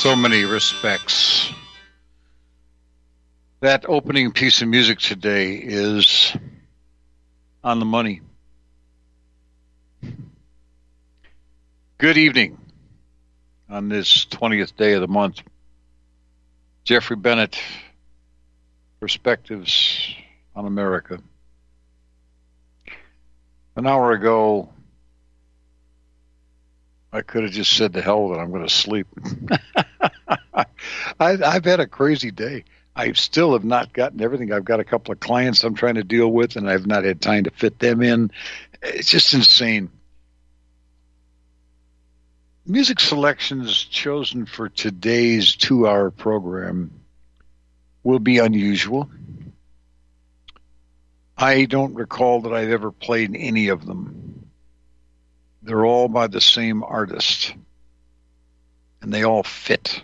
So many respects. That opening piece of music today is on the money. Good evening on this 20th day of the month. Jeffrey Bennett, Perspectives on America. An hour ago, I could have just said to hell that I'm going to sleep. I, I've had a crazy day. I still have not gotten everything. I've got a couple of clients I'm trying to deal with, and I've not had time to fit them in. It's just insane. Music selections chosen for today's two hour program will be unusual. I don't recall that I've ever played any of them. They're all by the same artist, and they all fit.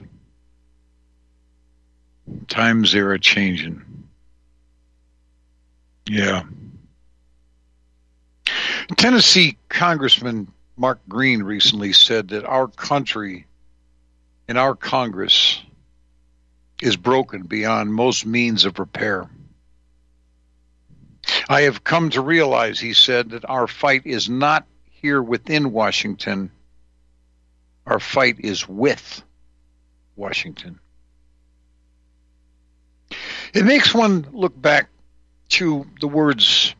Times they are changing. Yeah. Tennessee Congressman Mark Green recently said that our country and our Congress is broken beyond most means of repair. I have come to realize, he said, that our fight is not here within Washington. Our fight is with Washington. It makes one look back to the words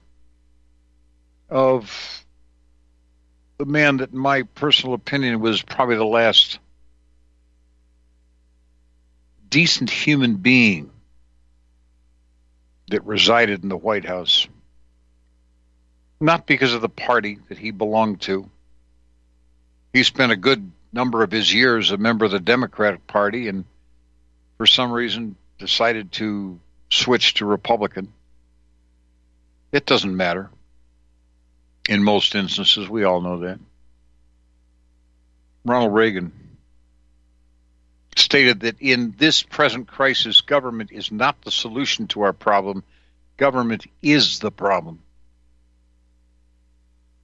of the man that, in my personal opinion, was probably the last decent human being that resided in the White House not because of the party that he belonged to. He spent a good number of his years a member of the Democratic Party and for some reason decided to switch to Republican. It doesn't matter. In most instances, we all know that. Ronald Reagan stated that in this present crisis, government is not the solution to our problem, government is the problem.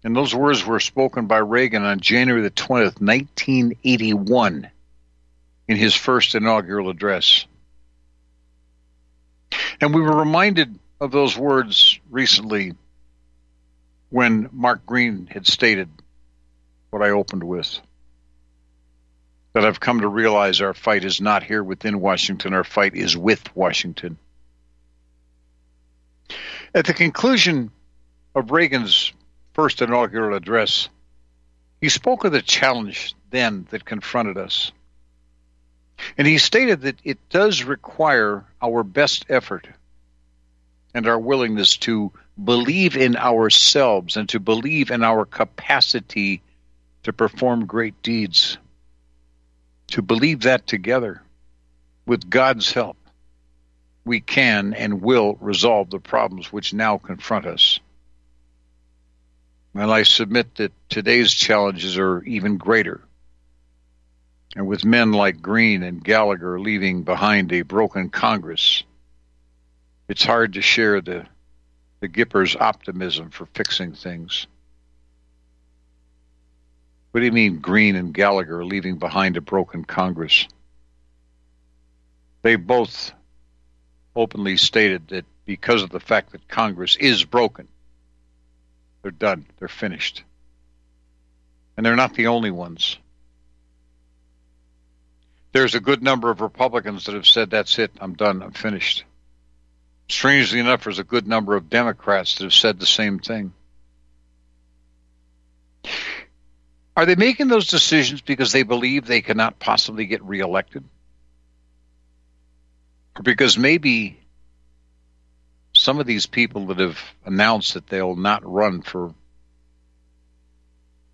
And those words were spoken by Reagan on January the 20th, 1981, in his first inaugural address. And we were reminded of those words recently when Mark Green had stated what I opened with that I've come to realize our fight is not here within Washington, our fight is with Washington. At the conclusion of Reagan's first inaugural address, he spoke of the challenge then that confronted us. And he stated that it does require our best effort and our willingness to believe in ourselves and to believe in our capacity to perform great deeds to believe that together, with God's help, we can and will resolve the problems which now confront us. And I submit that today's challenges are even greater. And with men like Green and Gallagher leaving behind a broken Congress, it's hard to share the, the Gipper's optimism for fixing things. What do you mean Green and Gallagher leaving behind a broken Congress? They both openly stated that because of the fact that Congress is broken, they're done, they're finished. And they're not the only ones. There's a good number of Republicans that have said, that's it, I'm done, I'm finished. Strangely enough, there's a good number of Democrats that have said the same thing. Are they making those decisions because they believe they cannot possibly get reelected? Or because maybe some of these people that have announced that they'll not run for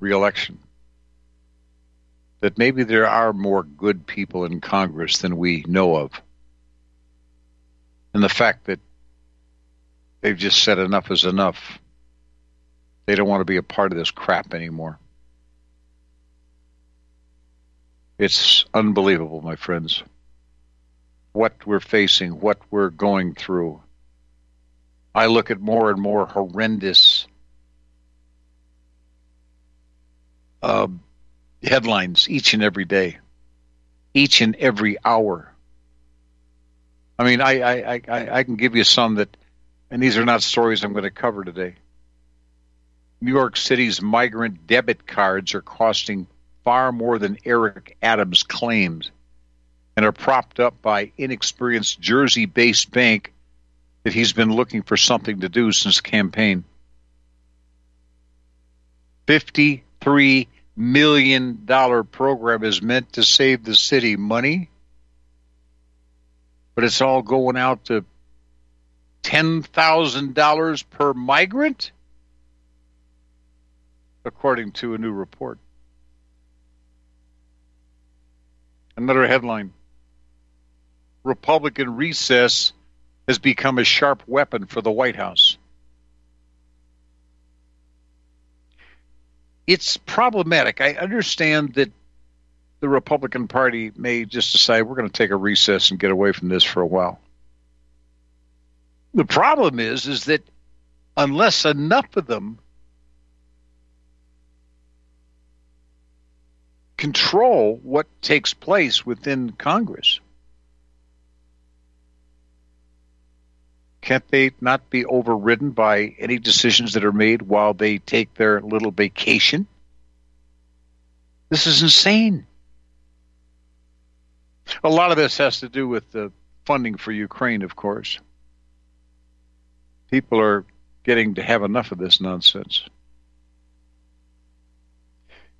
reelection, that maybe there are more good people in Congress than we know of. And the fact that they've just said enough is enough. They don't want to be a part of this crap anymore. It's unbelievable, my friends. What we're facing, what we're going through. I look at more and more horrendous uh, headlines each and every day, each and every hour. I mean, I, I, I, I can give you some that, and these are not stories I'm going to cover today. New York City's migrant debit cards are costing far more than Eric Adams claimed and are propped up by inexperienced Jersey based bank that he's been looking for something to do since campaign. $53 million program is meant to save the city money, but it's all going out to $10,000 per migrant, according to a new report. Another headline Republican recess has become a sharp weapon for the White House. It's problematic. I understand that the Republican Party may just decide we're going to take a recess and get away from this for a while. The problem is is that unless enough of them control what takes place within Congress. Can't they not be overridden by any decisions that are made while they take their little vacation? This is insane. A lot of this has to do with the funding for Ukraine, of course. People are getting to have enough of this nonsense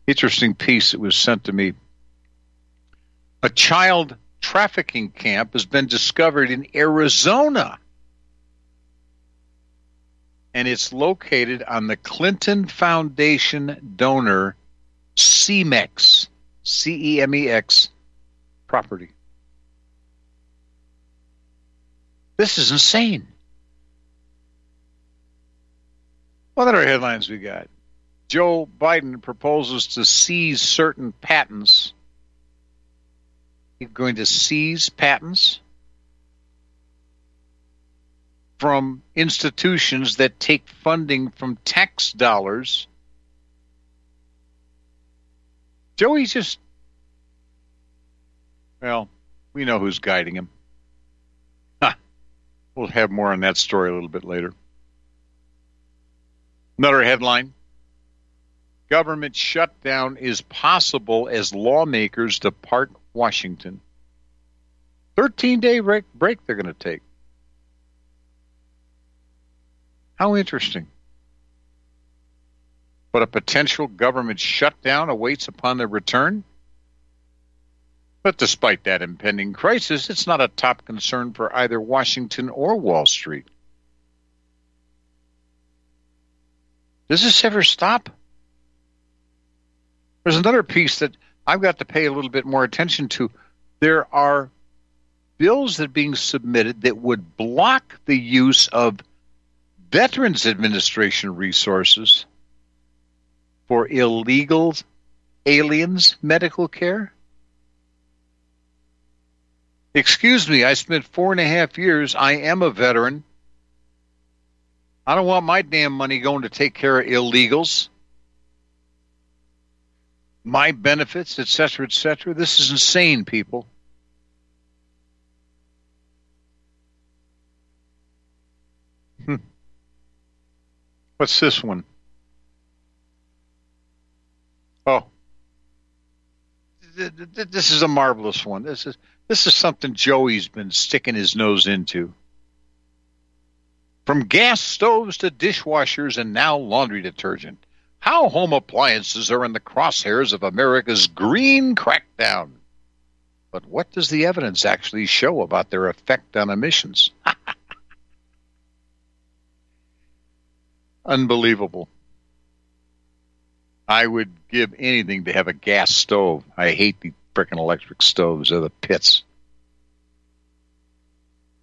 interesting piece that was sent to me. A child trafficking camp has been discovered in Arizona. And it's located on the Clinton Foundation donor CEMEX, C E M E X property. This is insane. What other headlines we got? Joe Biden proposes to seize certain patents. He's going to seize patents from institutions that take funding from tax dollars. Joey's just, well, we know who's guiding him. We'll have more on that story a little bit later. Another headline Government shutdown is possible as lawmakers depart Washington. 13 day break, break they're going to take. How interesting. But a potential government shutdown awaits upon their return? But despite that impending crisis, it's not a top concern for either Washington or Wall Street. Does this ever stop? There's another piece that I've got to pay a little bit more attention to. There are bills that are being submitted that would block the use of Veterans Administration resources for illegal aliens medical care. Excuse me, I spent four and a half years. I am a veteran. I don't want my damn money going to take care of illegals. My benefits, etc., etc. This is insane, people. Hmm. What's this one? Oh, this is a marvelous one. This is this is something Joey's been sticking his nose into. From gas stoves to dishwashers and now laundry detergent, how home appliances are in the crosshairs of America's green crackdown. But what does the evidence actually show about their effect on emissions? Unbelievable. I would give anything to have a gas stove. I hate the frickin' electric stoves. They're the pits.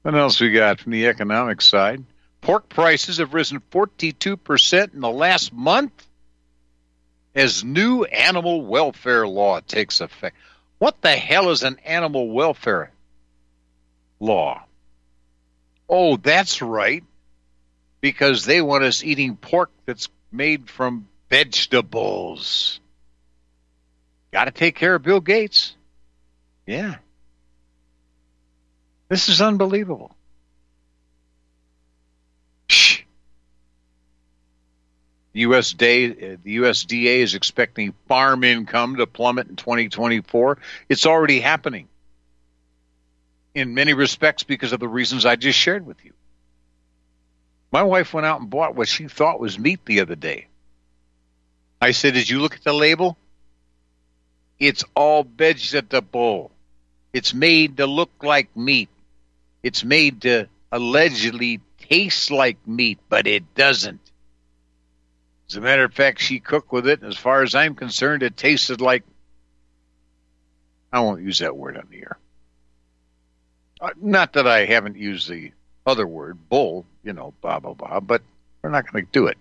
What else we got from the economic side? Pork prices have risen 42% in the last month as new animal welfare law takes effect. What the hell is an animal welfare law? Oh, that's right. Because they want us eating pork that's made from vegetables. Got to take care of Bill Gates. Yeah. This is unbelievable. Shh. USDA, the USDA uh, is expecting farm income to plummet in 2024. It's already happening in many respects because of the reasons I just shared with you. My wife went out and bought what she thought was meat the other day. I said, Did you look at the label? It's all vegetable. It's made to look like meat. It's made to allegedly taste like meat, but it doesn't. As a matter of fact, she cooked with it, and as far as I'm concerned, it tasted like. I won't use that word on the air. Uh, not that I haven't used the other word, bull, you know, blah, blah, blah, but we're not going to do it.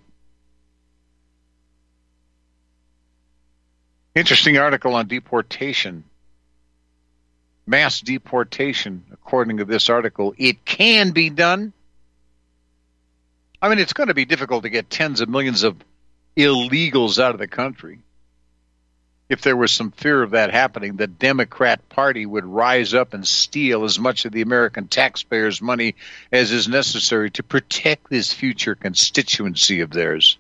Interesting article on deportation. Mass deportation, according to this article, it can be done. I mean, it's going to be difficult to get tens of millions of illegals out of the country. If there was some fear of that happening, the Democrat Party would rise up and steal as much of the American taxpayers' money as is necessary to protect this future constituency of theirs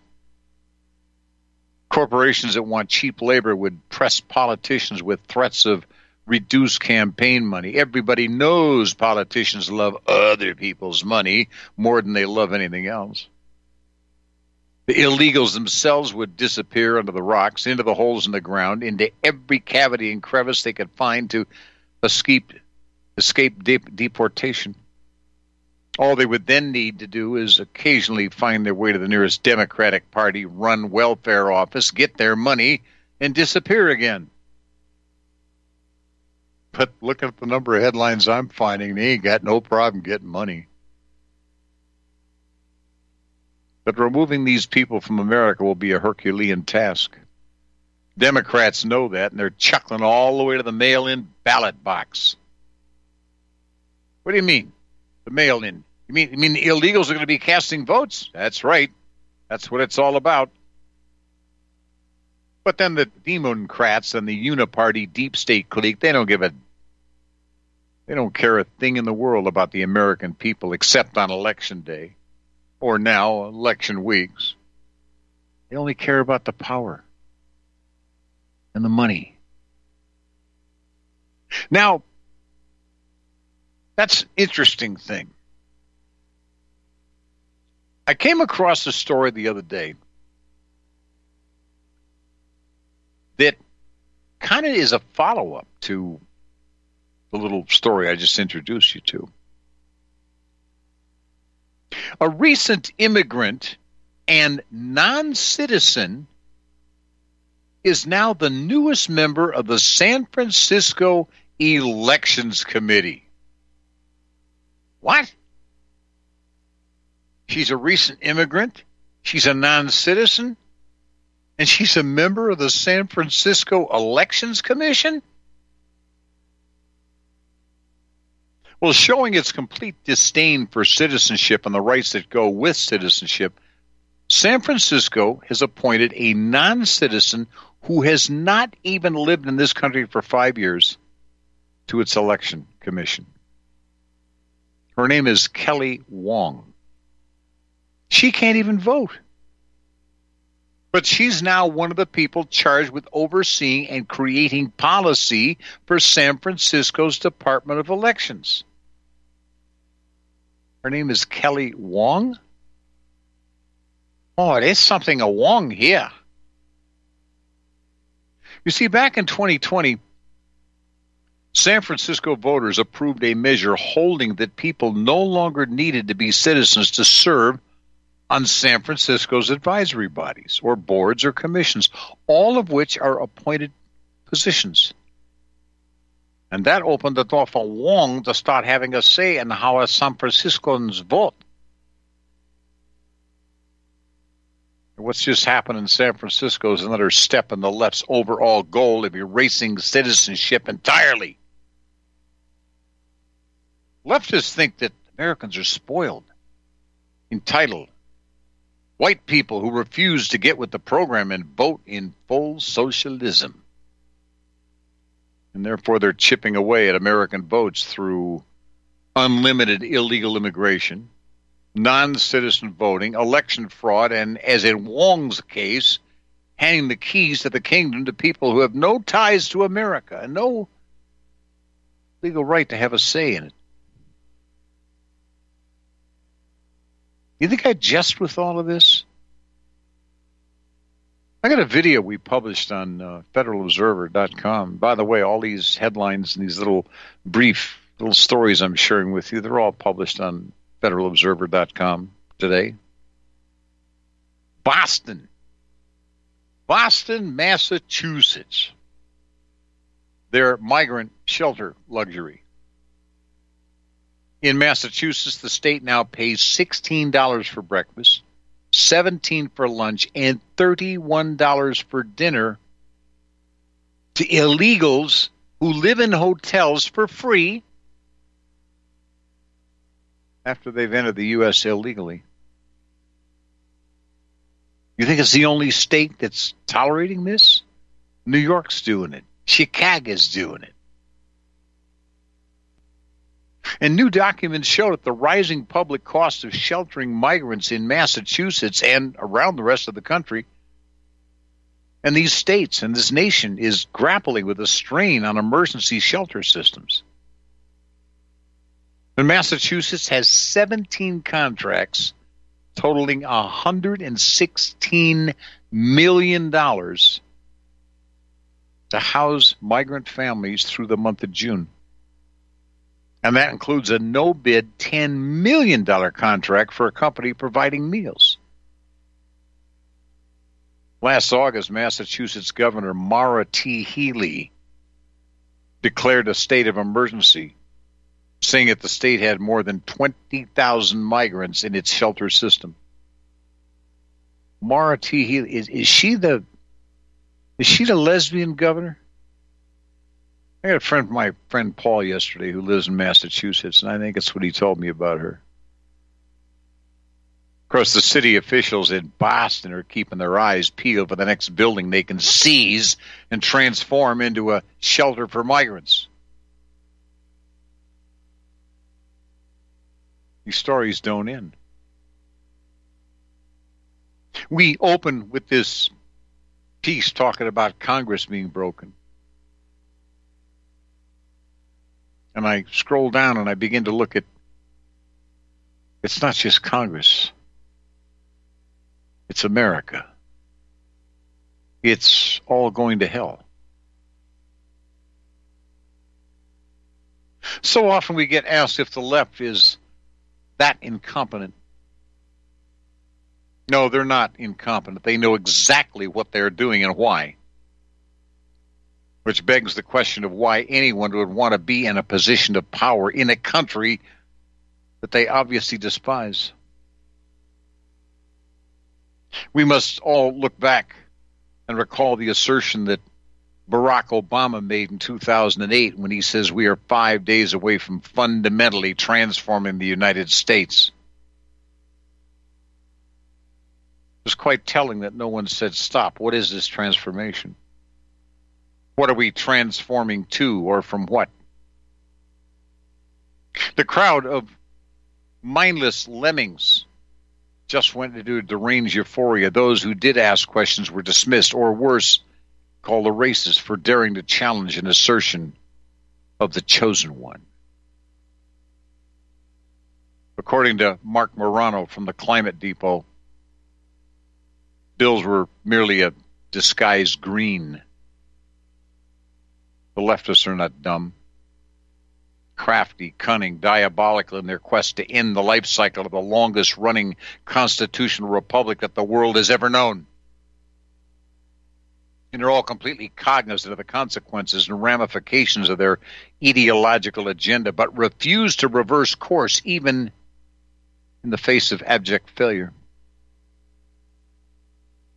corporations that want cheap labor would press politicians with threats of reduced campaign money. Everybody knows politicians love other people's money more than they love anything else. The illegals themselves would disappear under the rocks, into the holes in the ground, into every cavity and crevice they could find to escape escape de- deportation. All they would then need to do is occasionally find their way to the nearest Democratic Party run welfare office, get their money, and disappear again. But look at the number of headlines I'm finding. They ain't got no problem getting money. But removing these people from America will be a Herculean task. Democrats know that, and they're chuckling all the way to the mail in ballot box. What do you mean? the mail in. You mean you mean the illegals are going to be casting votes? That's right. That's what it's all about. But then the Democrats and the Uniparty deep state clique, they don't give a They don't care a thing in the world about the American people except on election day or now election weeks. They only care about the power and the money. Now, that's interesting thing. I came across a story the other day that kind of is a follow up to the little story I just introduced you to. A recent immigrant and non citizen is now the newest member of the San Francisco Elections Committee. What? She's a recent immigrant. She's a non citizen. And she's a member of the San Francisco Elections Commission? Well, showing its complete disdain for citizenship and the rights that go with citizenship, San Francisco has appointed a non citizen who has not even lived in this country for five years to its election commission. Her name is Kelly Wong. She can't even vote. But she's now one of the people charged with overseeing and creating policy for San Francisco's Department of Elections. Her name is Kelly Wong. Oh, there's something a Wong here. You see, back in 2020, San Francisco voters approved a measure holding that people no longer needed to be citizens to serve on San Francisco's advisory bodies or boards or commissions, all of which are appointed positions. And that opened the door for Wong to start having a say in how San Franciscans vote. What's just happened in San Francisco is another step in the left's overall goal of erasing citizenship entirely. Leftists think that Americans are spoiled, entitled, white people who refuse to get with the program and vote in full socialism. And therefore, they're chipping away at American votes through unlimited illegal immigration, non citizen voting, election fraud, and, as in Wong's case, handing the keys to the kingdom to people who have no ties to America and no legal right to have a say in it. You think I jest with all of this? I got a video we published on uh, FederalObserver.com. By the way, all these headlines and these little brief little stories I'm sharing with you, they're all published on FederalObserver.com today. Boston. Boston, Massachusetts. Their migrant shelter luxury. In Massachusetts, the state now pays $16 for breakfast, 17 for lunch, and $31 for dinner to illegals who live in hotels for free after they've entered the U.S. illegally. You think it's the only state that's tolerating this? New York's doing it. Chicago's doing it. And new documents show that the rising public cost of sheltering migrants in Massachusetts and around the rest of the country and these states and this nation is grappling with a strain on emergency shelter systems. And Massachusetts has 17 contracts totaling $116 million to house migrant families through the month of June. And that includes a no bid $10 million contract for a company providing meals. Last August, Massachusetts Governor Maura T. Healey declared a state of emergency, saying that the state had more than 20,000 migrants in its shelter system. Maura T. Healey, is, is she the is she the lesbian governor? I got a friend, my friend Paul, yesterday who lives in Massachusetts, and I think it's what he told me about her. Of course, the city officials in Boston are keeping their eyes peeled for the next building they can seize and transform into a shelter for migrants. These stories don't end. We open with this piece talking about Congress being broken. And I scroll down and I begin to look at it's not just Congress, it's America. It's all going to hell. So often we get asked if the left is that incompetent. No, they're not incompetent. They know exactly what they're doing and why. Which begs the question of why anyone would want to be in a position of power in a country that they obviously despise. We must all look back and recall the assertion that Barack Obama made in 2008 when he says we are five days away from fundamentally transforming the United States. It was quite telling that no one said, Stop, what is this transformation? What are we transforming to or from what? The crowd of mindless lemmings just went into deranged euphoria. Those who did ask questions were dismissed, or worse, called a racist for daring to challenge an assertion of the chosen one. According to Marc Morano from the Climate Depot, bills were merely a disguised green. The leftists are not dumb. Crafty, cunning, diabolical in their quest to end the life cycle of the longest running constitutional republic that the world has ever known and they're all completely cognizant of the consequences and ramifications of their ideological agenda, but refuse to reverse course even in the face of abject failure.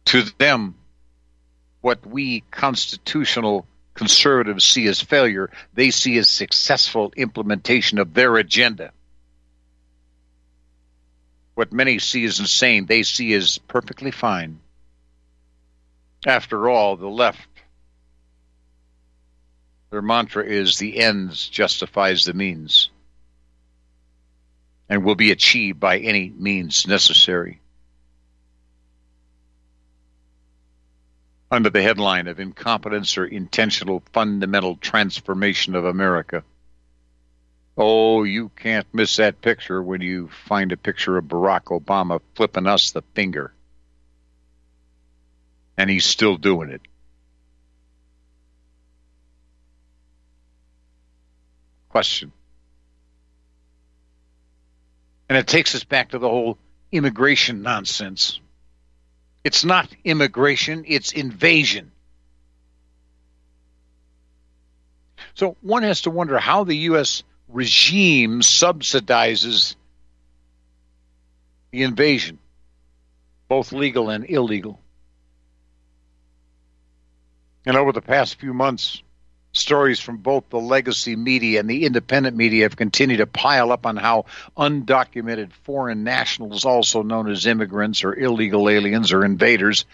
To them, what we constitutional conservatives see as failure, they see as successful implementation of their agenda. What many see as insane, they see as perfectly fine. After all, the left, their mantra is the ends justifies the means and will be achieved by any means necessary. Under the headline of incompetence or intentional fundamental transformation of America. Oh, you can't miss that picture when you find a picture of Barack Obama flipping us the finger and he's still doing it. Question. And it takes us back to the whole immigration nonsense. It's not immigration, it's invasion. So one has to wonder how the U.S. regime subsidizes the invasion, both legal and illegal. And over the past few months, stories from both the legacy media and the independent media have continued to pile up on how undocumented foreign nationals, also known as immigrants or illegal aliens or invaders,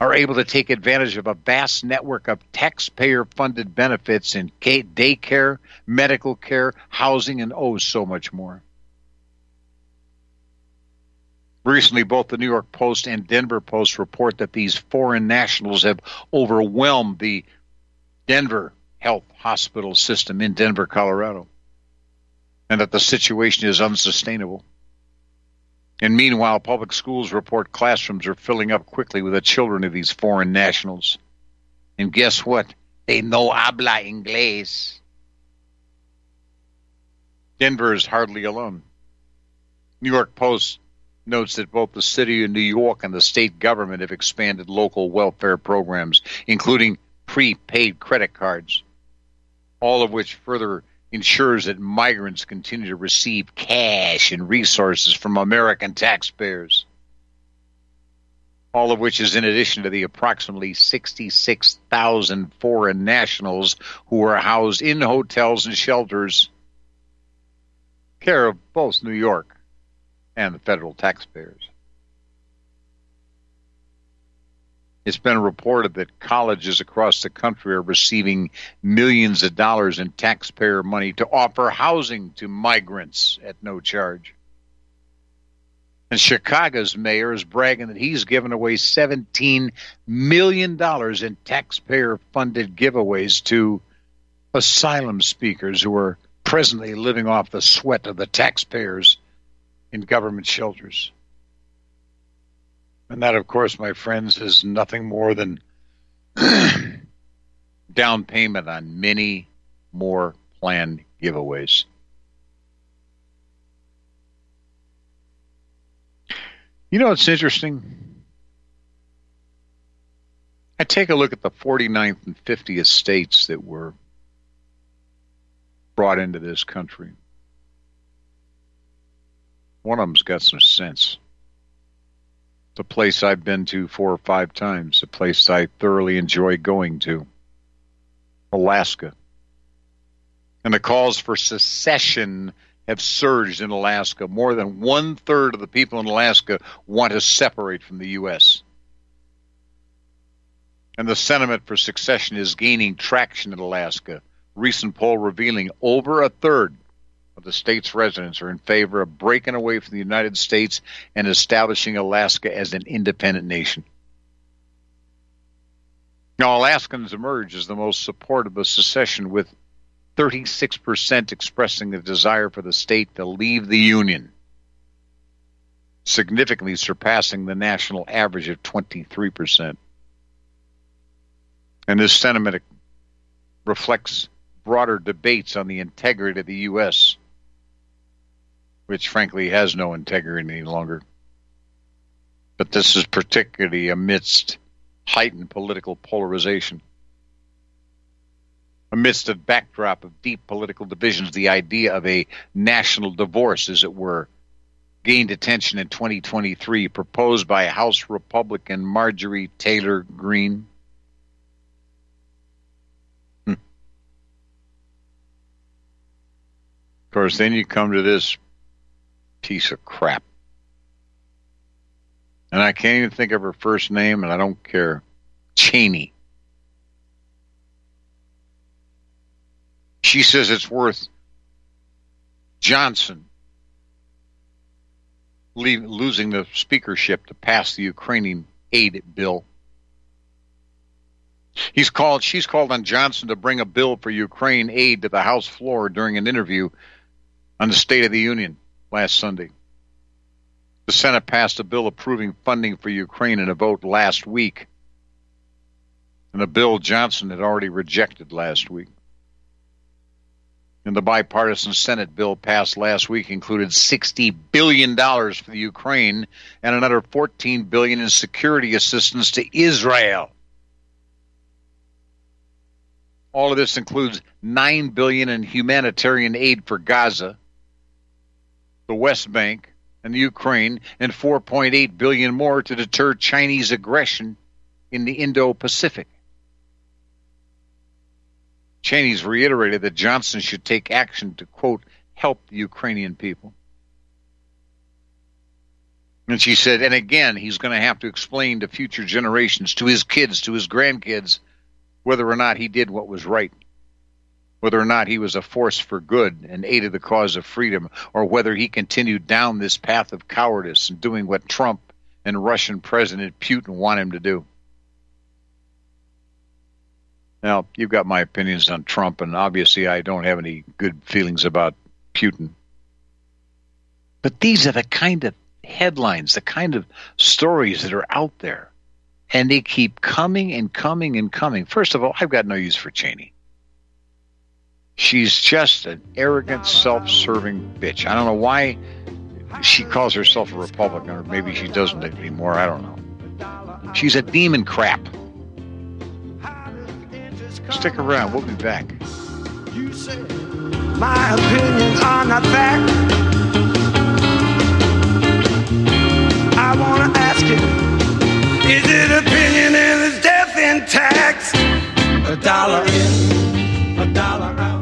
are able to take advantage of a vast network of taxpayer funded benefits in daycare, medical care, housing, and oh, so much more. Recently, both the New York Post and Denver Post report that these foreign nationals have overwhelmed the Denver health hospital system in Denver, Colorado, and that the situation is unsustainable. And meanwhile, public schools report classrooms are filling up quickly with the children of these foreign nationals. And guess what? They no habla inglés. Denver is hardly alone. New York Post notes that both the city of New York and the state government have expanded local welfare programs, including prepaid credit cards, all of which further ensures that migrants continue to receive cash and resources from American taxpayers. All of which is in addition to the approximately 66,000 foreign nationals who are housed in hotels and shelters, care of both New York and the federal taxpayers. It's been reported that colleges across the country are receiving millions of dollars in taxpayer money to offer housing to migrants at no charge. And Chicago's mayor is bragging that he's given away $17 million in taxpayer funded giveaways to asylum speakers who are presently living off the sweat of the taxpayers in government shelters. And that, of course, my friends, is nothing more than down payment on many more planned giveaways. You know what's interesting? I take a look at the 49th and 50th states that were brought into this country. One of them's got some sense. A place I've been to four or five times, a place I thoroughly enjoy going to. Alaska. And the calls for secession have surged in Alaska. More than one third of the people in Alaska want to separate from the U.S. And the sentiment for secession is gaining traction in Alaska. Recent poll revealing over a third of the state's residents are in favor of breaking away from the United States and establishing Alaska as an independent nation. Now, Alaskans emerge as the most supportive of secession, with 36% expressing the desire for the state to leave the Union, significantly surpassing the national average of 23%. And this sentiment reflects broader debates on the integrity of the U.S., which frankly has no integrity any longer. But this is particularly amidst heightened political polarization. Amidst a backdrop of deep political divisions, the idea of a national divorce, as it were, gained attention in 2023, proposed by House Republican Marjorie Taylor Greene. Hmm. Of course, then you come to this piece of crap. And I can't even think of her first name, and I don't care. Cheney. She says it's worth Johnson leave, losing the speakership to pass the Ukrainian aid bill. He's called. She's called on Johnson to bring a bill for Ukraine aid to the House floor during an interview on the State of the Union last Sunday. The Senate passed a bill approving funding for Ukraine in a vote last week, and a bill Johnson had already rejected last week. And the bipartisan Senate bill passed last week included $60 billion for the Ukraine and another 14 billion in security assistance to Israel. All of this includes 9 billion in humanitarian aid for Gaza, the West Bank, and the Ukraine, and 4.8 billion more to deter Chinese aggression in the Indo-Pacific. Cheney's reiterated that Johnson should take action to, quote, help the Ukrainian people. And she said, and again, he's going to have to explain to future generations, to his kids, to his grandkids, whether or not he did what was right, whether or not he was a force for good and aided the cause of freedom, or whether he continued down this path of cowardice and doing what Trump and Russian President Putin want him to do. Now, you've got my opinions on Trump, and obviously I don't have any good feelings about Putin. But these are the kind of headlines, the kind of stories that are out there. And they keep coming and coming and coming. First of all, I've got no use for Cheney. She's just an arrogant, self serving bitch. I don't know why she calls herself a Republican, or maybe she doesn't anymore. I don't know. She's a demon crap. Stick around. We'll be back. You say my opinions are not fact. I want to ask you, is it opinion and is death in tax? A dollar in, a dollar out.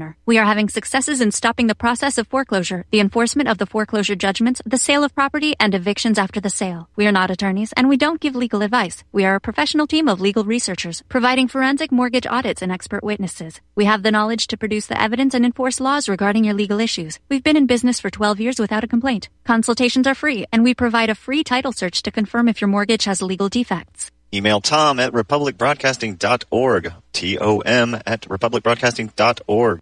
We are having successes in stopping the process of foreclosure, the enforcement of the foreclosure judgments, the sale of property, and evictions after the sale. We are not attorneys, and we don't give legal advice. We are a professional team of legal researchers, providing forensic mortgage audits and expert witnesses. We have the knowledge to produce the evidence and enforce laws regarding your legal issues. We've been in business for 12 years without a complaint. Consultations are free, and we provide a free title search to confirm if your mortgage has legal defects. Email tom at republicbroadcasting.org. T-O-M at republicbroadcasting.org.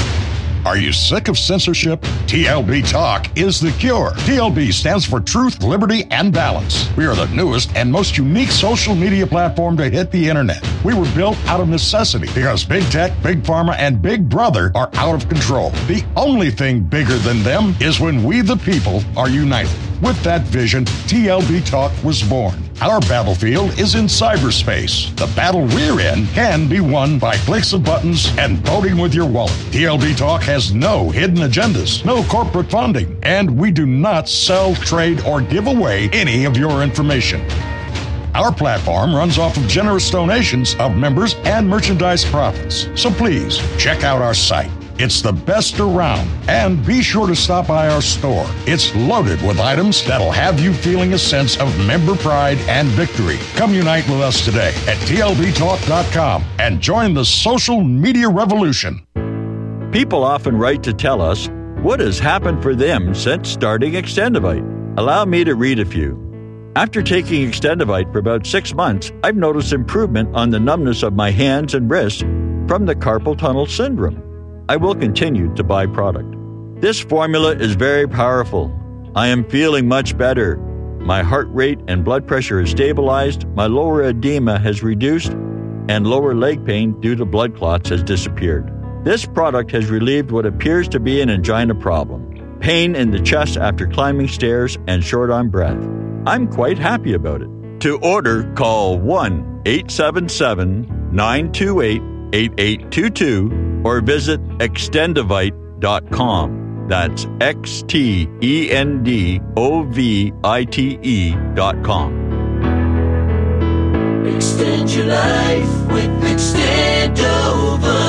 Are you sick of censorship? TLB Talk is the cure. TLB stands for Truth, Liberty, and Balance. We are the newest and most unique social media platform to hit the internet. We were built out of necessity because big tech, big pharma, and big brother are out of control. The only thing bigger than them is when we, the people, are united. With that vision, TLB Talk was born. Our battlefield is in cyberspace. The battle we're in can be won by clicks of buttons and voting with your wallet. TLB Talk has no hidden agendas, no corporate funding, and we do not sell, trade, or give away any of your information. Our platform runs off of generous donations of members and merchandise profits. So please check out our site. It's the best around. And be sure to stop by our store. It's loaded with items that'll have you feeling a sense of member pride and victory. Come unite with us today at TLBTalk.com and join the social media revolution. People often write to tell us what has happened for them since starting Extendovite. Allow me to read a few. After taking Extendovite for about six months, I've noticed improvement on the numbness of my hands and wrists from the carpal tunnel syndrome. I will continue to buy product. This formula is very powerful. I am feeling much better. My heart rate and blood pressure has stabilized, my lower edema has reduced, and lower leg pain due to blood clots has disappeared. This product has relieved what appears to be an angina problem pain in the chest after climbing stairs, and short on breath. I'm quite happy about it. To order, call 1 877 928 8822 or visit extendovite.com. That's X T N D O V I T dot com. Extend your life with Extendovite.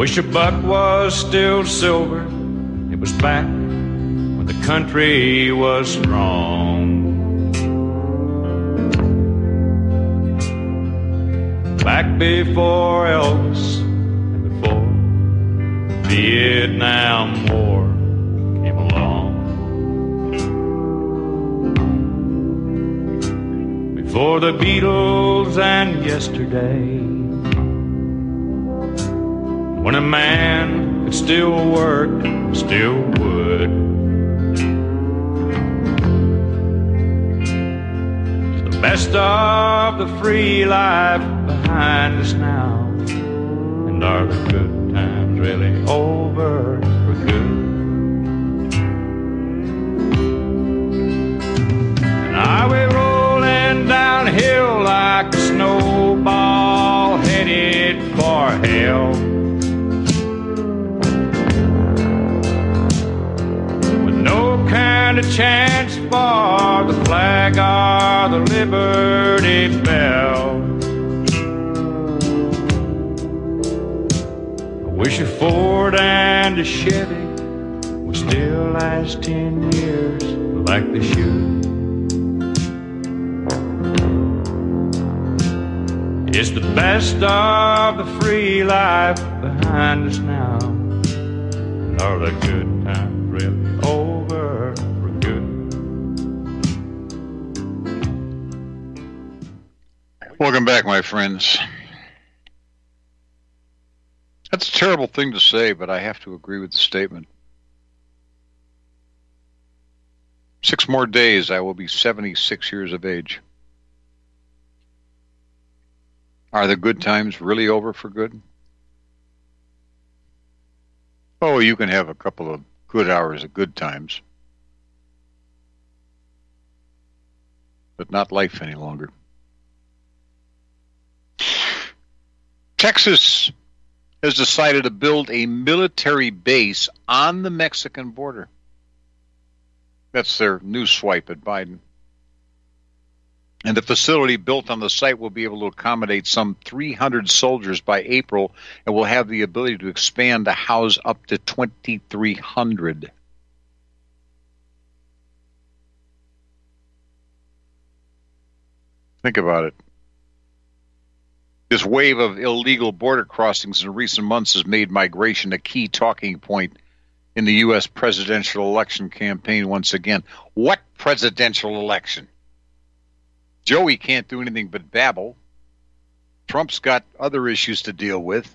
Wish a buck was still silver. It was back when the country was strong. Back before Elvis and before Vietnam War came along. Before the Beatles and yesterday when a man could still work, still would. The best of the free life behind us now, and are the good times really over for good? And are we rolling downhill like a snowball headed for hell? Kind of chance for the flag or the Liberty Bell. I wish a Ford and a Chevy would still last ten years like they should. It's the best of the free life behind us now. And are the good Welcome back, my friends. That's a terrible thing to say, but I have to agree with the statement. Six more days, I will be 76 years of age. Are the good times really over for good? Oh, you can have a couple of good hours of good times, but not life any longer. Texas has decided to build a military base on the Mexican border. That's their new swipe at Biden. And the facility built on the site will be able to accommodate some 300 soldiers by April and will have the ability to expand to house up to 2,300. Think about it. This wave of illegal border crossings in recent months has made migration a key talking point in the U.S. presidential election campaign once again. What presidential election? Joey can't do anything but babble. Trump's got other issues to deal with.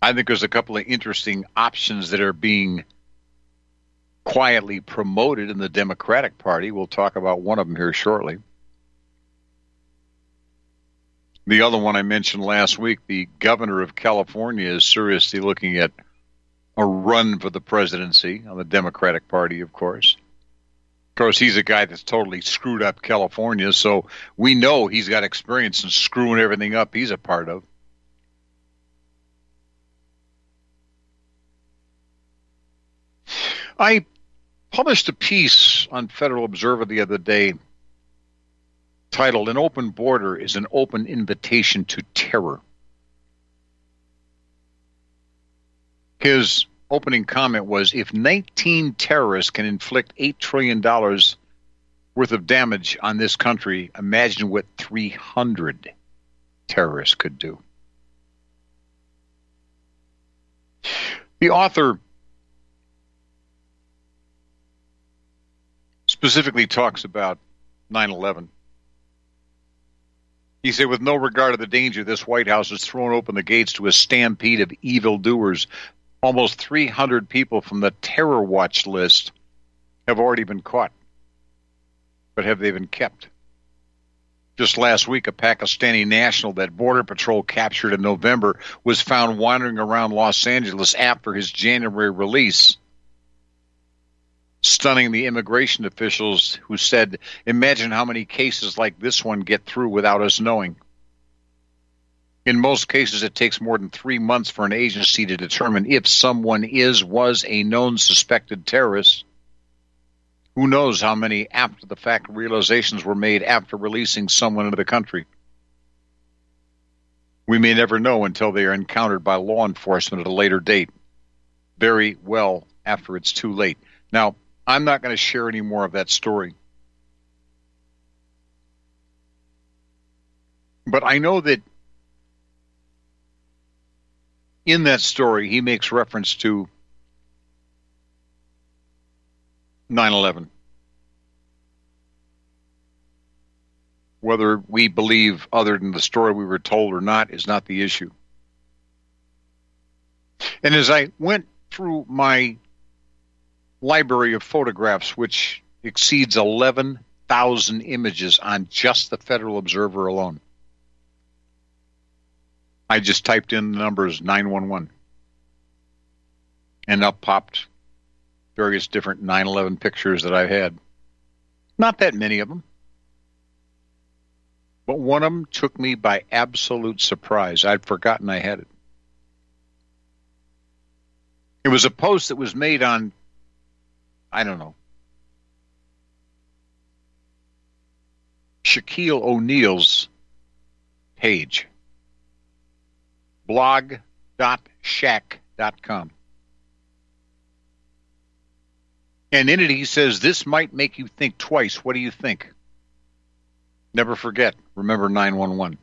I think there's a couple of interesting options that are being quietly promoted in the Democratic Party. We'll talk about one of them here shortly. The other one I mentioned last week, the governor of California is seriously looking at a run for the presidency on the Democratic Party, of course. Of course, he's a guy that's totally screwed up California, so we know he's got experience in screwing everything up he's a part of. I published a piece on Federal Observer the other day titled An Open Border is an Open Invitation to Terror. His opening comment was if 19 terrorists can inflict $8 trillion worth of damage on this country, imagine what 300 terrorists could do. The author specifically talks about 9 11. He said, with no regard to the danger, this White House has thrown open the gates to a stampede of evildoers almost 300 people from the terror watch list have already been caught. But have they been kept? Just last week, a Pakistani national that Border Patrol captured in November was found wandering around Los Angeles after his January release, stunning the immigration officials who said, Imagine how many cases like this one get through without us knowing. In most cases, it takes more than three months for an agency to determine if someone is, was a known suspected terrorist. Who knows how many after the fact realizations were made after releasing someone into the country? We may never know until they are encountered by law enforcement at a later date, very well after it's too late. Now, I'm not going to share any more of that story. But I know that in that story, he makes reference to 9 11. Whether we believe other than the story we were told or not is not the issue. And as I went through my library of photographs, which exceeds 11,000 images on just the Federal Observer alone, I just typed in the numbers 911 and up popped various different 911 pictures that I've had. Not that many of them. But one of them took me by absolute surprise. I'd forgotten I had it. It was a post that was made on, I don't know, Shaquille O'Neal's page blog.shack.com. And in it, he says, This might make you think twice. What do you think? Never forget. Remember 911.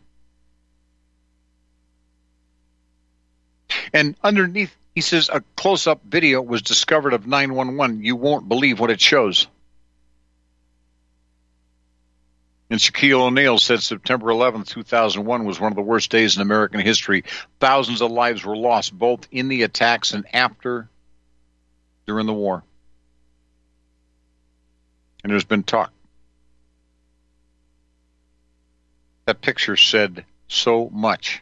And underneath, he says, a close up video was discovered of 911. You won't believe what it shows. And Shaquille O'Neal said September 11, 2001 was one of the worst days in American history. Thousands of lives were lost both in the attacks and after during the war. And there's been talk. That picture said so much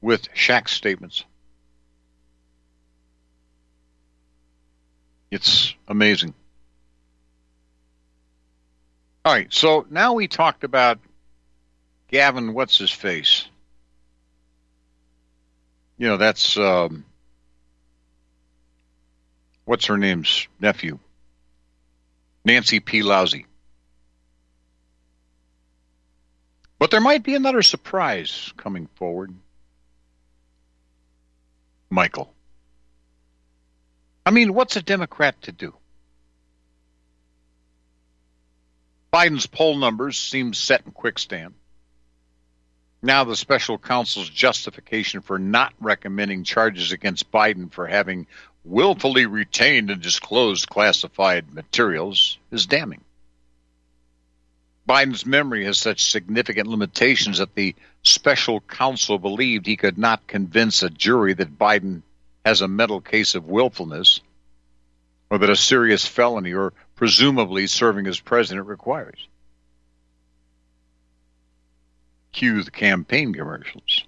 with Shaq's statements. It's amazing. All right, so now we talked about Gavin, what's his face? You know, that's um, what's her name's nephew, Nancy Pelosi. But there might be another surprise coming forward. Michael. I mean, what's a Democrat to do? Biden's poll numbers seem set in quicksand. Now, the special counsel's justification for not recommending charges against Biden for having willfully retained and disclosed classified materials is damning. Biden's memory has such significant limitations that the special counsel believed he could not convince a jury that Biden has a mental case of willfulness or that a serious felony or presumably serving as president requires. Cue the campaign commercials.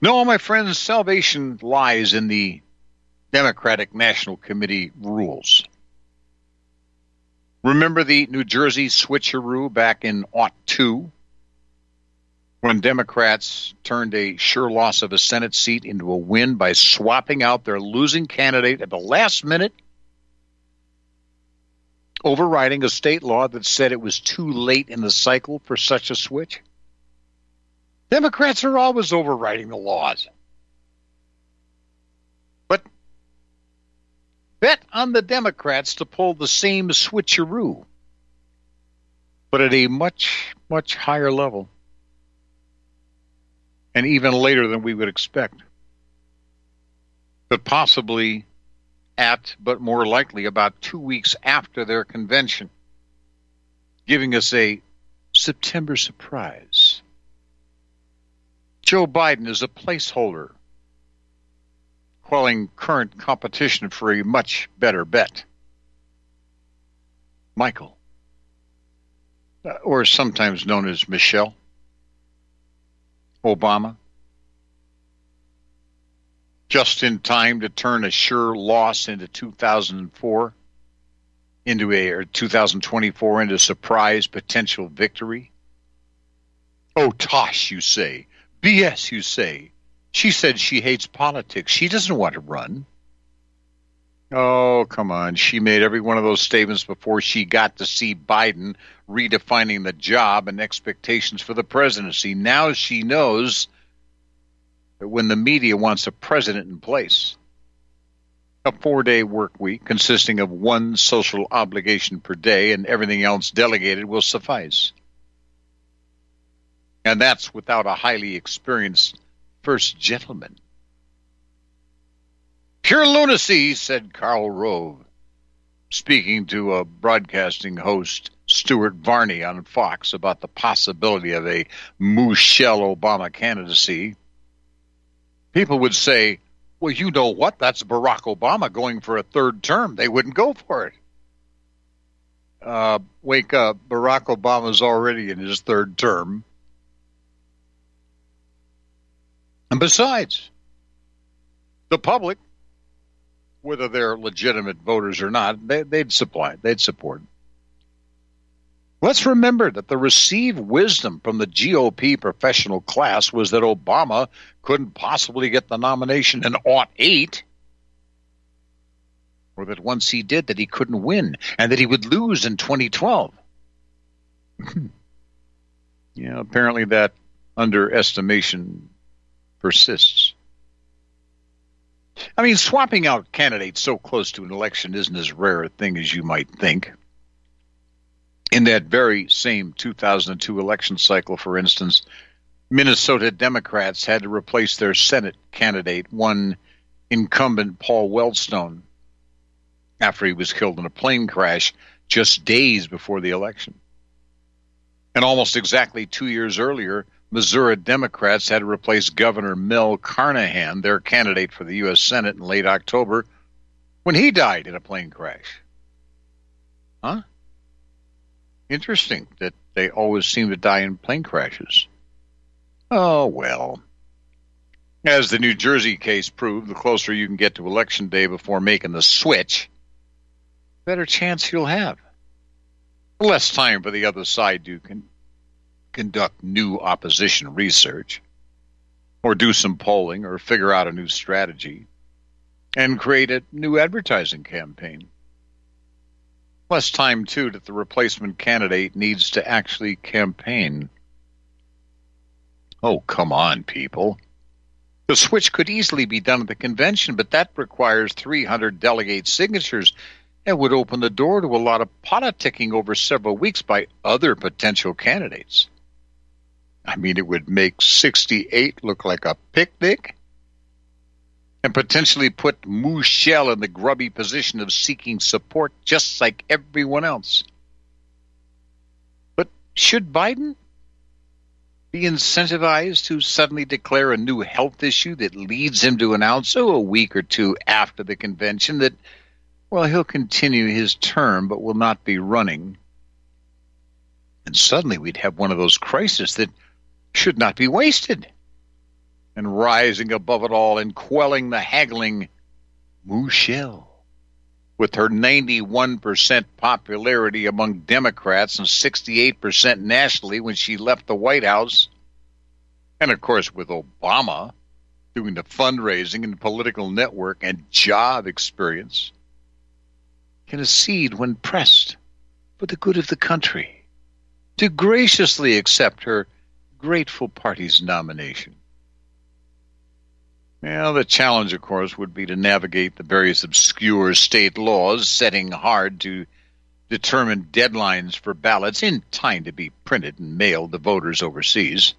No, my friends, salvation lies in the Democratic National Committee rules. Remember the New Jersey switcheroo back in Aught 2? When Democrats turned a sure loss of a Senate seat into a win by swapping out their losing candidate at the last minute, overriding a state law that said it was too late in the cycle for such a switch? Democrats are always overriding the laws. But bet on the Democrats to pull the same switcheroo, but at a much, much higher level, and even later than we would expect. But possibly at, but more likely about two weeks after their convention, giving us a September surprise. Joe Biden is a placeholder quelling current competition for a much better bet. Michael, uh, or sometimes known as Michelle Obama, just in time to turn a sure loss into 2004 into a or 2024 into surprise potential victory. Oh, tosh, you say. BS, you say. She said she hates politics. She doesn't want to run. Oh, come on. She made every one of those statements before she got to see Biden redefining the job and expectations for the presidency. Now she knows that when the media wants a president in place, a four day work week consisting of one social obligation per day and everything else delegated will suffice. And that's without a highly experienced first gentleman. Pure lunacy, said Karl Rove, speaking to a broadcasting host, Stuart Varney, on Fox about the possibility of a Michelle Obama candidacy. People would say, well, you know what? That's Barack Obama going for a third term. They wouldn't go for it. Uh, wake up. Barack Obama's already in his third term. And besides, the public, whether they're legitimate voters or not, they, would supply, they'd support. Let's remember that the received wisdom from the GOP professional class was that Obama couldn't possibly get the nomination in aught eight, or that once he did, that he couldn't win, and that he would lose in 2012. yeah, apparently that underestimation persists. I mean, swapping out candidates so close to an election isn't as rare a thing as you might think. In that very same 2002 election cycle, for instance, Minnesota Democrats had to replace their Senate candidate, one incumbent Paul Wellstone, after he was killed in a plane crash just days before the election. And almost exactly two years earlier, Missouri Democrats had to replace Governor Mel Carnahan, their candidate for the U.S. Senate in late October, when he died in a plane crash. Huh? Interesting that they always seem to die in plane crashes. Oh, well. As the New Jersey case proved, the closer you can get to election day before making the switch, the better chance you'll have. Less time for the other side to conduct new opposition research, or do some polling, or figure out a new strategy, and create a new advertising campaign. Less time, too, that the replacement candidate needs to actually campaign. Oh, come on, people. The switch could easily be done at the convention, but that requires 300 delegate signatures and would open the door to a lot of politicking over several weeks by other potential candidates. I mean, it would make 68 look like a picnic and potentially put Mouchel in the grubby position of seeking support just like everyone else. But should Biden be incentivized to suddenly declare a new health issue that leads him to announce, oh, a week or two after the convention, that, well, he'll continue his term but will not be running. And suddenly we'd have one of those crises that should not be wasted. And rising above it all and quelling the haggling, Mouchel with her 91% popularity among Democrats and 68% nationally when she left the White House, and of course with Obama doing the fundraising and political network and job experience, can accede when pressed for the good of the country to graciously accept her grateful party's nomination. Well, the challenge, of course, would be to navigate the various obscure state laws setting hard to determine deadlines for ballots in time to be printed and mailed to voters overseas.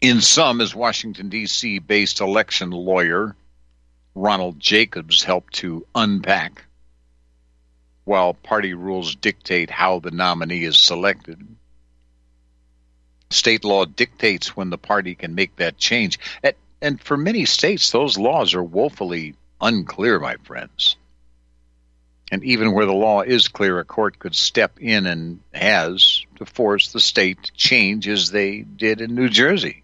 In some, as Washington, D.C. based election lawyer Ronald Jacobs helped to unpack, while party rules dictate how the nominee is selected. State law dictates when the party can make that change. And for many states, those laws are woefully unclear, my friends. And even where the law is clear, a court could step in and has to force the state to change as they did in New Jersey.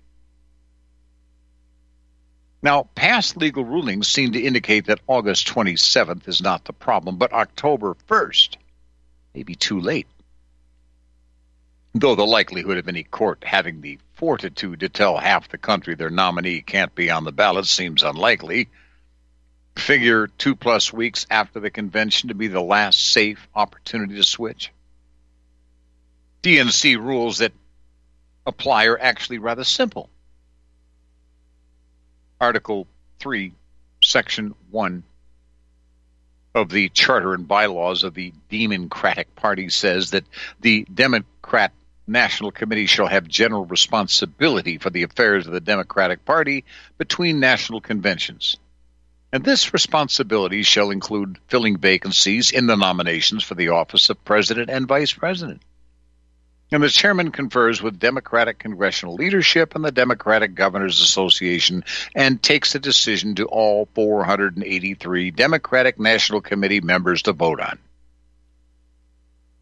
Now, past legal rulings seem to indicate that August 27th is not the problem, but October 1st may be too late. Though the likelihood of any court having the fortitude to tell half the country their nominee can't be on the ballot seems unlikely, figure two plus weeks after the convention to be the last safe opportunity to switch. DNC rules that apply are actually rather simple. Article 3, Section 1 of the Charter and Bylaws of the Democratic Party says that the Democrat National Committee shall have general responsibility for the affairs of the Democratic Party between national conventions. And this responsibility shall include filling vacancies in the nominations for the office of President and Vice President. And the chairman confers with Democratic congressional leadership and the Democratic Governors Association and takes the decision to all 483 Democratic National Committee members to vote on.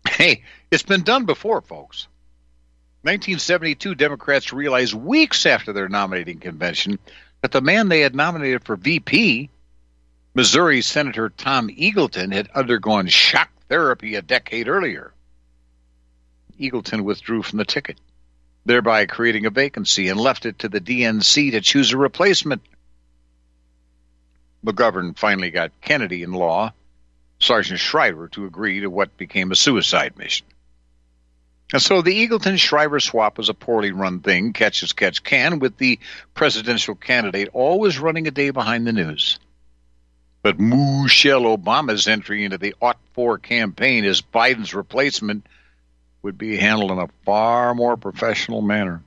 Hey, it's been done before, folks. 1972 Democrats realized weeks after their nominating convention that the man they had nominated for VP, Missouri Senator Tom Eagleton, had undergone shock therapy a decade earlier. Eagleton withdrew from the ticket, thereby creating a vacancy and left it to the DNC to choose a replacement. McGovern finally got Kennedy in law, Sargent Shriver, to agree to what became a suicide mission. And so the Eagleton Shriver swap was a poorly run thing, catch as catch can, with the presidential candidate always running a day behind the news. But Michelle Obama's entry into the Ought 4 campaign as Biden's replacement would be handled in a far more professional manner.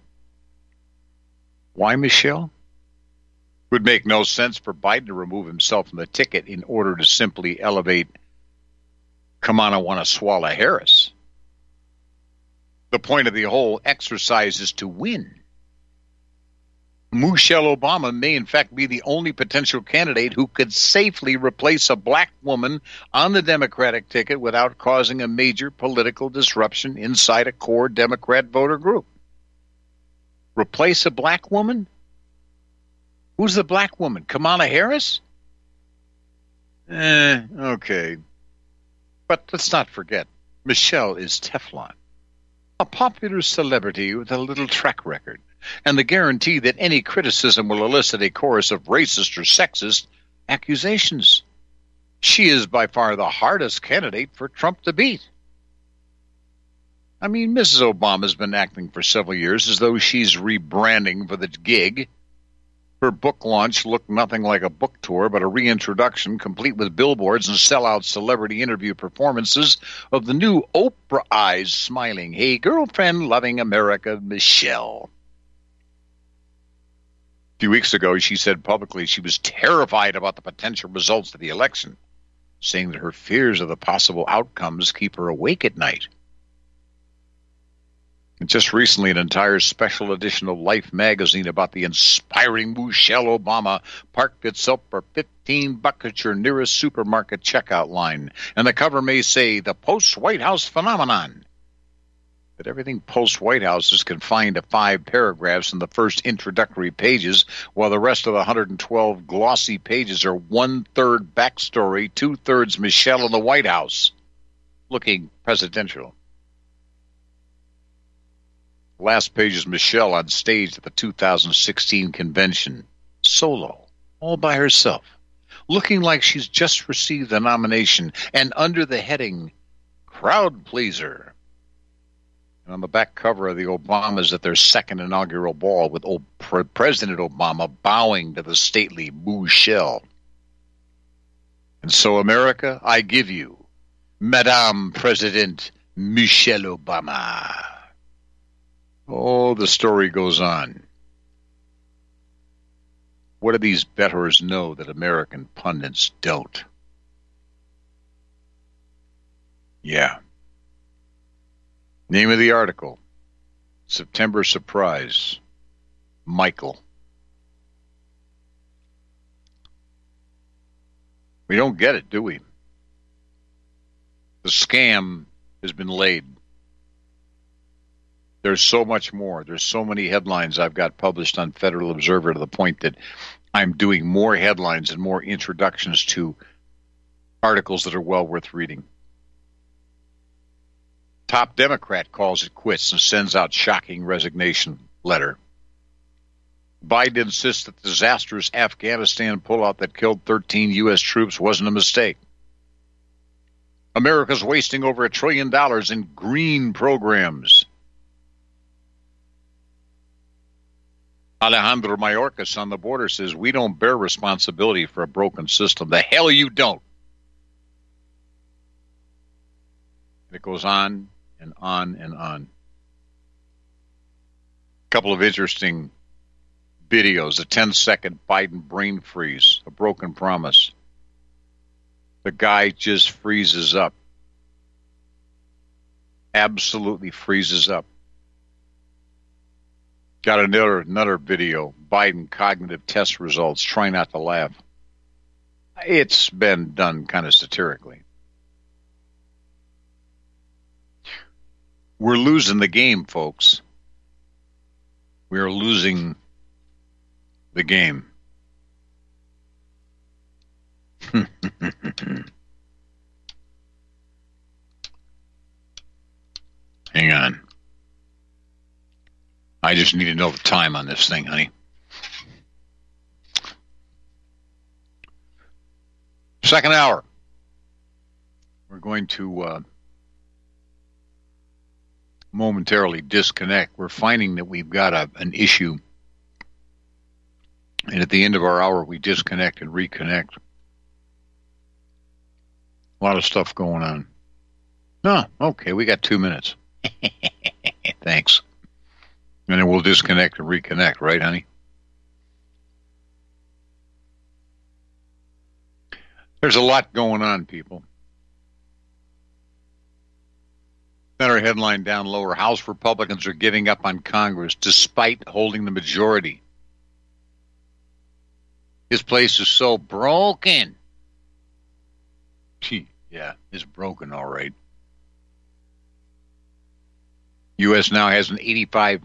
Why Michelle? It would make no sense for Biden to remove himself from the ticket in order to simply elevate Kamala Wanna Swallow Harris. The point of the whole exercise is to win. Michelle Obama may, in fact, be the only potential candidate who could safely replace a black woman on the Democratic ticket without causing a major political disruption inside a core Democrat voter group. Replace a black woman? Who's the black woman? Kamala Harris? Eh, okay. But let's not forget, Michelle is Teflon, a popular celebrity with a little track record and the guarantee that any criticism will elicit a chorus of racist or sexist accusations. She is by far the hardest candidate for Trump to beat. I mean, Mrs. Obama's been acting for several years as though she's rebranding for the gig. Her book launch looked nothing like a book tour, but a reintroduction complete with billboards and sellout celebrity interview performances of the new Oprah eyes smiling, hey girlfriend loving America, Michelle A few weeks ago, she said publicly she was terrified about the potential results of the election, saying that her fears of the possible outcomes keep her awake at night. Just recently, an entire special edition of Life magazine about the inspiring Michelle Obama parked itself for 15 bucks at your nearest supermarket checkout line. And the cover may say, The Post White House Phenomenon But everything post White House is confined to five paragraphs in the first introductory pages, while the rest of the 112 glossy pages are one third backstory, two thirds Michelle in the White House, looking presidential. Last page is Michelle on stage at the 2016 convention, solo, all by herself, looking like she's just received the nomination, and under the heading Crowd Pleaser. And on the back cover of the Obamas at their second inaugural ball with old President Obama bowing to the stately Michelle. And so, America, I give you Madame President Michelle Obama. Oh, the story goes on. What do these betters know that American pundits don't? Yeah. Name of the article September Surprise. Michael. We don't get it, do we? The scam has been laid. There's so much more. There's so many headlines I've got published on Federal Observer to the point that I'm doing more headlines and more introductions to articles that are well worth reading. Top Democrat calls it quits and sends out shocking resignation letter. Biden insists that the disastrous Afghanistan pullout that killed 13 U.S. troops wasn't a mistake. America's wasting over a trillion dollars in green programs. Alejandro Mayorkas on the border says, We don't bear responsibility for a broken system. The hell you don't. It goes on and on and on. A couple of interesting videos a 10 second Biden brain freeze, a broken promise. The guy just freezes up. Absolutely freezes up. Got another another video, Biden cognitive test results. Try not to laugh. It's been done kind of satirically. We're losing the game, folks. We are losing the game. Hang on. I just need to know the time on this thing, honey. Second hour. We're going to uh, momentarily disconnect. We're finding that we've got a, an issue. And at the end of our hour, we disconnect and reconnect. A lot of stuff going on. Oh, okay, we got two minutes. Thanks. And then we'll disconnect and reconnect, right, honey? There's a lot going on, people. Better headline down lower. House Republicans are giving up on Congress despite holding the majority. His place is so broken. Yeah, it's broken, all right. U.S. now has an 85%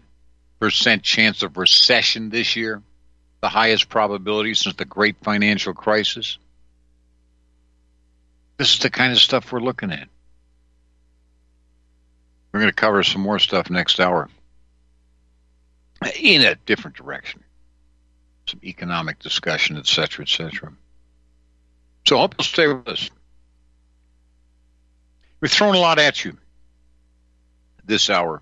chance of recession this year, the highest probability since the great financial crisis. This is the kind of stuff we're looking at. We're going to cover some more stuff next hour in a different direction. Some economic discussion, etc., cetera, et cetera. So I hope you'll stay with us. We've thrown a lot at you this hour.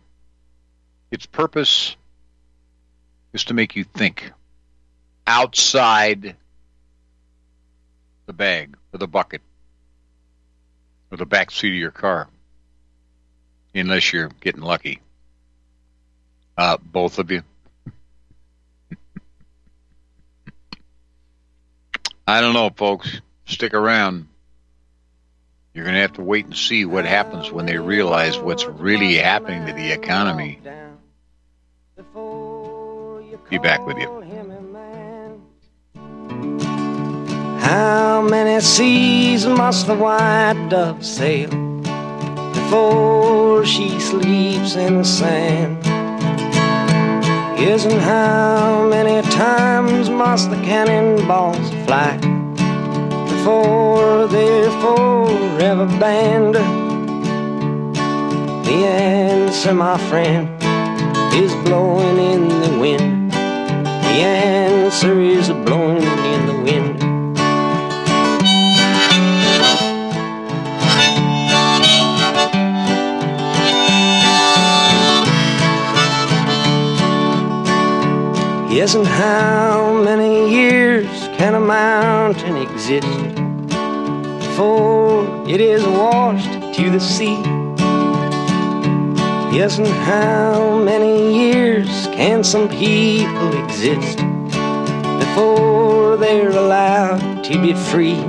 Its purpose is to make you think outside the bag or the bucket or the back seat of your car, unless you're getting lucky. Uh, both of you. I don't know, folks. Stick around. You're going to have to wait and see what happens when they realize what's really happening to the economy. Be back with you. How many seas must the white dove sail before she sleeps in the sand? Yes, and how many times must the cannonballs fly before they're forever banned? The answer, my friend, is blowing in the wind. The answer is blowing in the wind. Yes, and how many years can a mountain exist before it is washed to the sea? Yes, and how many years can some people exist before they're allowed to be free?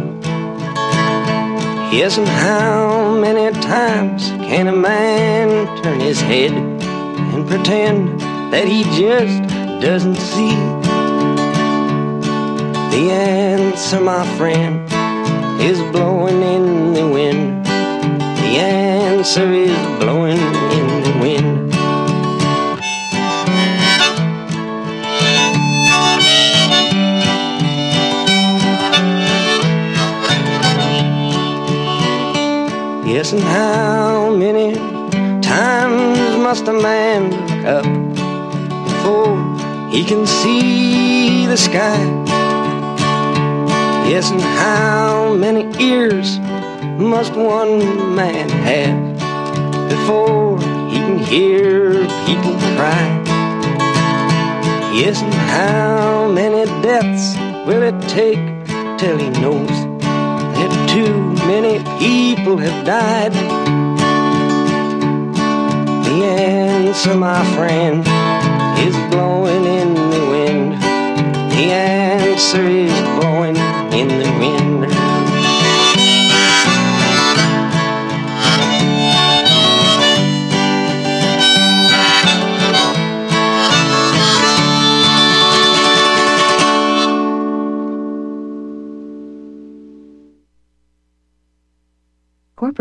Yes, and how many times can a man turn his head and pretend that he just doesn't see? The answer, my friend, is blowing in the wind. The answer is blowing Yes, and how many times must a man look up before he can see the sky? Yes, and how many ears must one man have before he can hear people cry? Yes, and how many deaths will it take till he knows too many people have died? The answer, my friend, is blowing in the wind. The answer is blowing in the wind.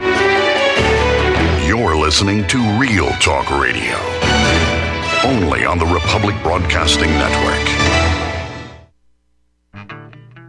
You're listening to Real Talk Radio, only on the Republic Broadcasting Network.